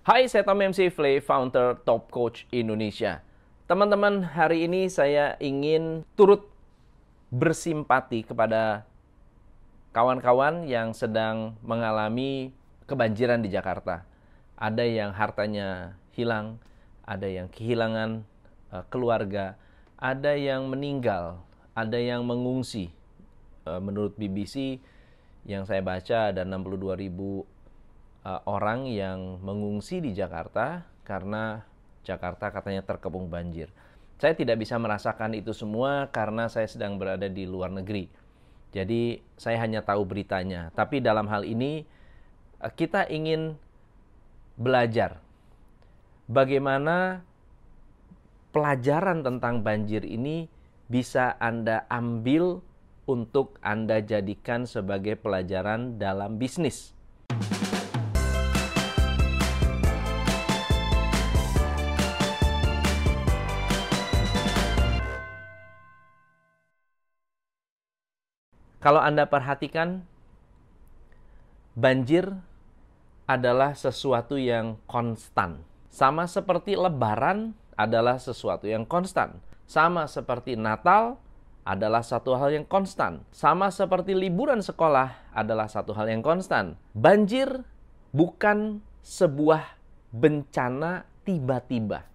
Hai, saya Tom MC Flay, founder Top Coach Indonesia. Teman-teman, hari ini saya ingin turut bersimpati kepada kawan-kawan yang sedang mengalami kebanjiran di Jakarta. Ada yang hartanya hilang, ada yang kehilangan uh, keluarga, ada yang meninggal, ada yang mengungsi. Uh, menurut BBC yang saya baca ada 62 ribu uh, orang yang mengungsi di Jakarta karena Jakarta katanya terkepung banjir. Saya tidak bisa merasakan itu semua karena saya sedang berada di luar negeri. Jadi saya hanya tahu beritanya. Tapi dalam hal ini uh, kita ingin belajar bagaimana pelajaran tentang banjir ini bisa Anda ambil untuk Anda jadikan sebagai pelajaran dalam bisnis. Kalau Anda perhatikan, banjir adalah sesuatu yang konstan. Sama seperti lebaran adalah sesuatu yang konstan. Sama seperti Natal adalah satu hal yang konstan. Sama seperti liburan sekolah adalah satu hal yang konstan. Banjir bukan sebuah bencana tiba-tiba.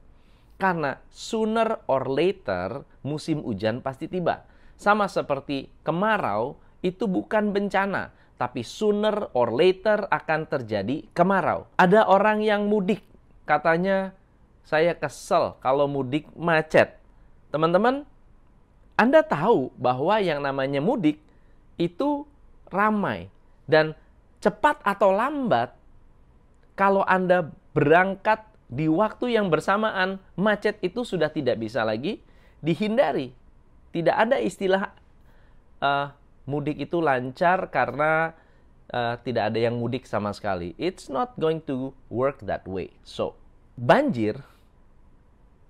Karena sooner or later musim hujan pasti tiba. Sama seperti kemarau itu bukan bencana, tapi sooner or later akan terjadi kemarau. Ada orang yang mudik, katanya saya kesel kalau mudik macet. Teman-teman, Anda tahu bahwa yang namanya mudik itu ramai dan cepat atau lambat kalau Anda berangkat di waktu yang bersamaan, macet itu sudah tidak bisa lagi dihindari. Tidak ada istilah uh, mudik itu lancar karena uh, tidak ada yang mudik sama sekali. It's not going to work that way. So, banjir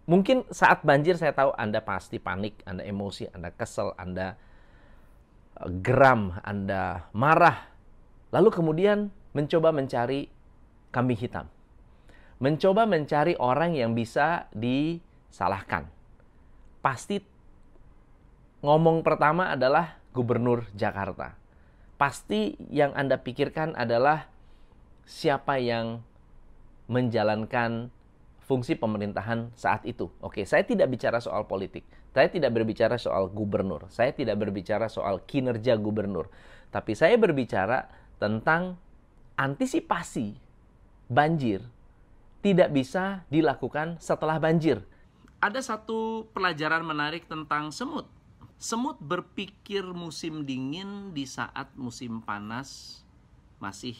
mungkin saat banjir saya tahu Anda pasti panik, Anda emosi, Anda kesel, Anda uh, geram, Anda marah. Lalu kemudian mencoba mencari kambing hitam. Mencoba mencari orang yang bisa disalahkan. Pasti ngomong pertama adalah gubernur Jakarta. Pasti yang Anda pikirkan adalah siapa yang menjalankan fungsi pemerintahan saat itu. Oke, saya tidak bicara soal politik. Saya tidak berbicara soal gubernur. Saya tidak berbicara soal kinerja gubernur. Tapi saya berbicara tentang antisipasi banjir tidak bisa dilakukan setelah banjir. Ada satu pelajaran menarik tentang semut. Semut berpikir musim dingin di saat musim panas masih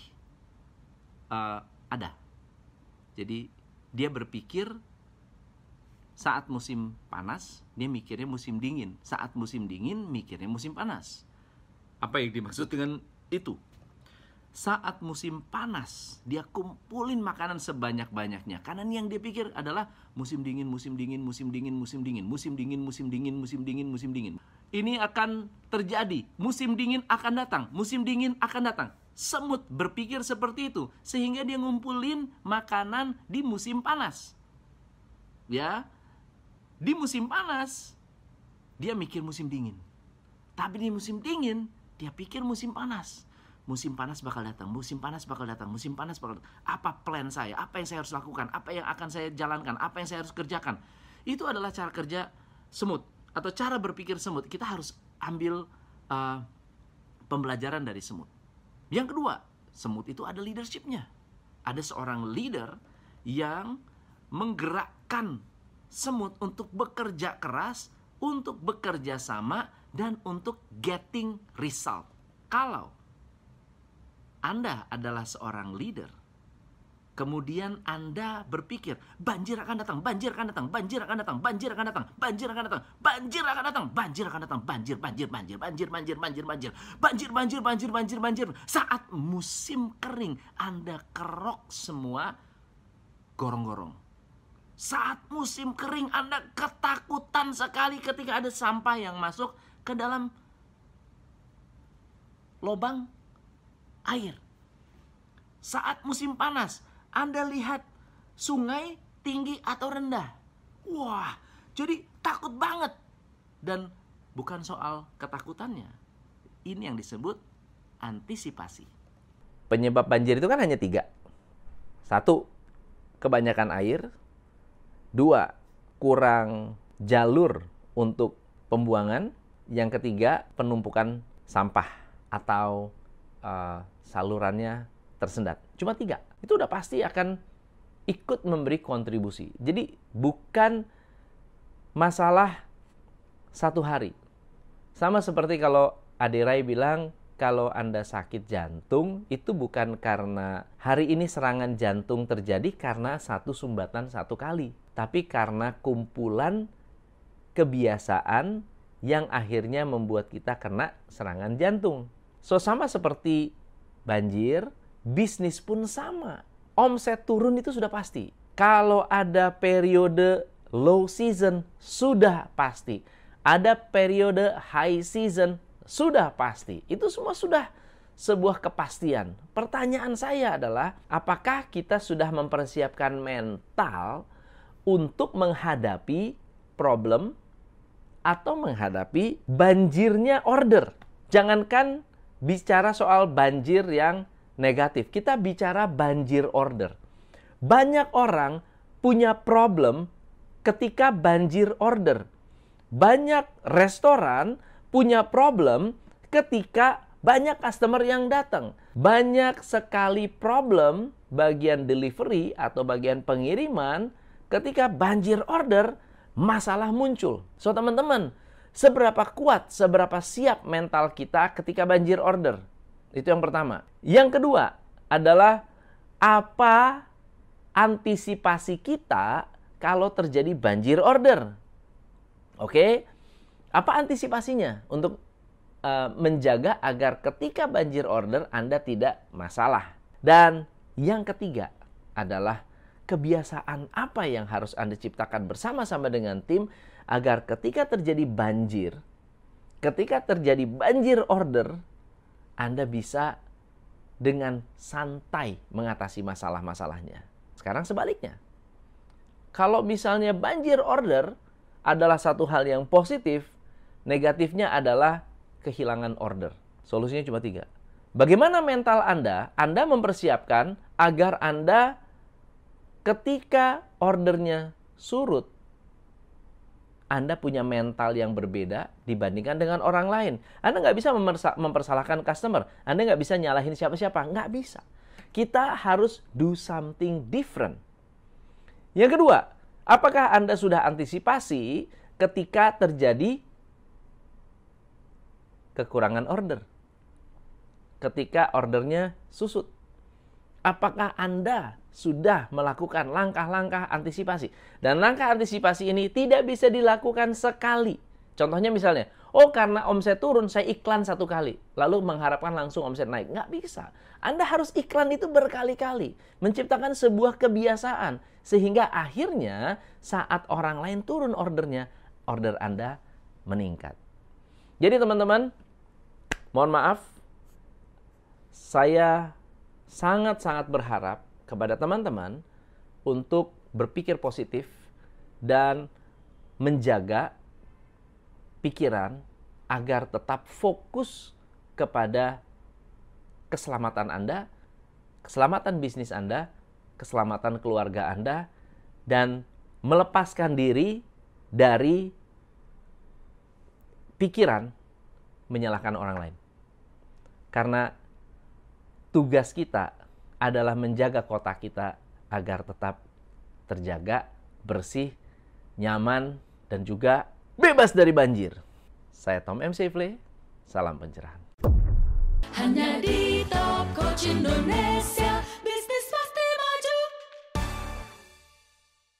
uh, ada. Jadi dia berpikir saat musim panas dia mikirnya musim dingin, saat musim dingin mikirnya musim panas. Apa yang dimaksud dengan itu? Saat musim panas dia kumpulin makanan sebanyak-banyaknya. Karena yang dia pikir adalah musim dingin musim dingin musim dingin musim dingin musim dingin musim dingin musim dingin musim dingin. Ini akan terjadi. Musim dingin akan datang musim dingin akan datang. Semut berpikir seperti itu sehingga dia ngumpulin makanan di musim panas. Ya di musim panas dia mikir musim dingin. Tapi di musim dingin dia pikir musim panas musim panas bakal datang, musim panas bakal datang, musim panas bakal datang. Apa plan saya? Apa yang saya harus lakukan? Apa yang akan saya jalankan? Apa yang saya harus kerjakan? Itu adalah cara kerja semut atau cara berpikir semut. Kita harus ambil uh, pembelajaran dari semut. Yang kedua, semut itu ada leadershipnya. Ada seorang leader yang menggerakkan semut untuk bekerja keras, untuk bekerja sama, dan untuk getting result. Kalau anda adalah seorang leader, kemudian Anda berpikir banjir akan datang, banjir akan datang, banjir akan datang, banjir akan datang, banjir akan datang, banjir akan datang, banjir akan datang, banjir, banjir, banjir, banjir, banjir, banjir, banjir, banjir, banjir, banjir, banjir, banjir. Saat musim kering, Anda kerok semua gorong-gorong. Saat musim kering, Anda ketakutan sekali ketika ada sampah yang masuk ke dalam lubang air. Saat musim panas, Anda lihat sungai tinggi atau rendah. Wah, jadi takut banget. Dan bukan soal ketakutannya. Ini yang disebut antisipasi. Penyebab banjir itu kan hanya tiga. Satu, kebanyakan air. Dua, kurang jalur untuk pembuangan. Yang ketiga, penumpukan sampah atau uh, salurannya tersendat. Cuma tiga. Itu udah pasti akan ikut memberi kontribusi. Jadi bukan masalah satu hari. Sama seperti kalau Aderai bilang kalau Anda sakit jantung itu bukan karena hari ini serangan jantung terjadi karena satu sumbatan satu kali, tapi karena kumpulan kebiasaan yang akhirnya membuat kita kena serangan jantung. So sama seperti banjir, bisnis pun sama. Omset turun itu sudah pasti. Kalau ada periode low season sudah pasti. Ada periode high season sudah pasti. Itu semua sudah sebuah kepastian. Pertanyaan saya adalah, apakah kita sudah mempersiapkan mental untuk menghadapi problem atau menghadapi banjirnya order? Jangankan bicara soal banjir yang negatif, kita bicara banjir order. Banyak orang punya problem ketika banjir order. Banyak restoran punya problem ketika banyak customer yang datang. Banyak sekali problem bagian delivery atau bagian pengiriman ketika banjir order, masalah muncul. So teman-teman, seberapa kuat, seberapa siap mental kita ketika banjir order? Itu yang pertama. Yang kedua adalah apa antisipasi kita kalau terjadi banjir order? Oke, apa antisipasinya untuk uh, menjaga agar ketika banjir order Anda tidak masalah? Dan yang ketiga adalah kebiasaan apa yang harus Anda ciptakan bersama-sama dengan tim agar ketika terjadi banjir, ketika terjadi banjir order, Anda bisa dengan santai mengatasi masalah-masalahnya. Sekarang sebaliknya. Kalau misalnya banjir order adalah satu hal yang positif, Negatifnya adalah kehilangan order. Solusinya cuma tiga. Bagaimana mental Anda? Anda mempersiapkan agar Anda ketika ordernya surut, Anda punya mental yang berbeda dibandingkan dengan orang lain. Anda nggak bisa mempersalahkan customer. Anda nggak bisa nyalahin siapa-siapa. Nggak bisa. Kita harus do something different. Yang kedua, apakah Anda sudah antisipasi ketika terjadi kekurangan order. Ketika ordernya susut. Apakah Anda sudah melakukan langkah-langkah antisipasi? Dan langkah antisipasi ini tidak bisa dilakukan sekali. Contohnya misalnya, oh karena omset turun saya iklan satu kali. Lalu mengharapkan langsung omset naik. Nggak bisa. Anda harus iklan itu berkali-kali. Menciptakan sebuah kebiasaan. Sehingga akhirnya saat orang lain turun ordernya, order Anda meningkat. Jadi teman-teman, Mohon maaf, saya sangat-sangat berharap kepada teman-teman untuk berpikir positif dan menjaga pikiran agar tetap fokus kepada keselamatan Anda, keselamatan bisnis Anda, keselamatan keluarga Anda, dan melepaskan diri dari pikiran menyalahkan orang lain. Karena tugas kita adalah menjaga kota kita agar tetap terjaga, bersih, nyaman, dan juga bebas dari banjir. Saya Tom M. Safely, salam pencerahan. Hanya di Top Coach Indonesia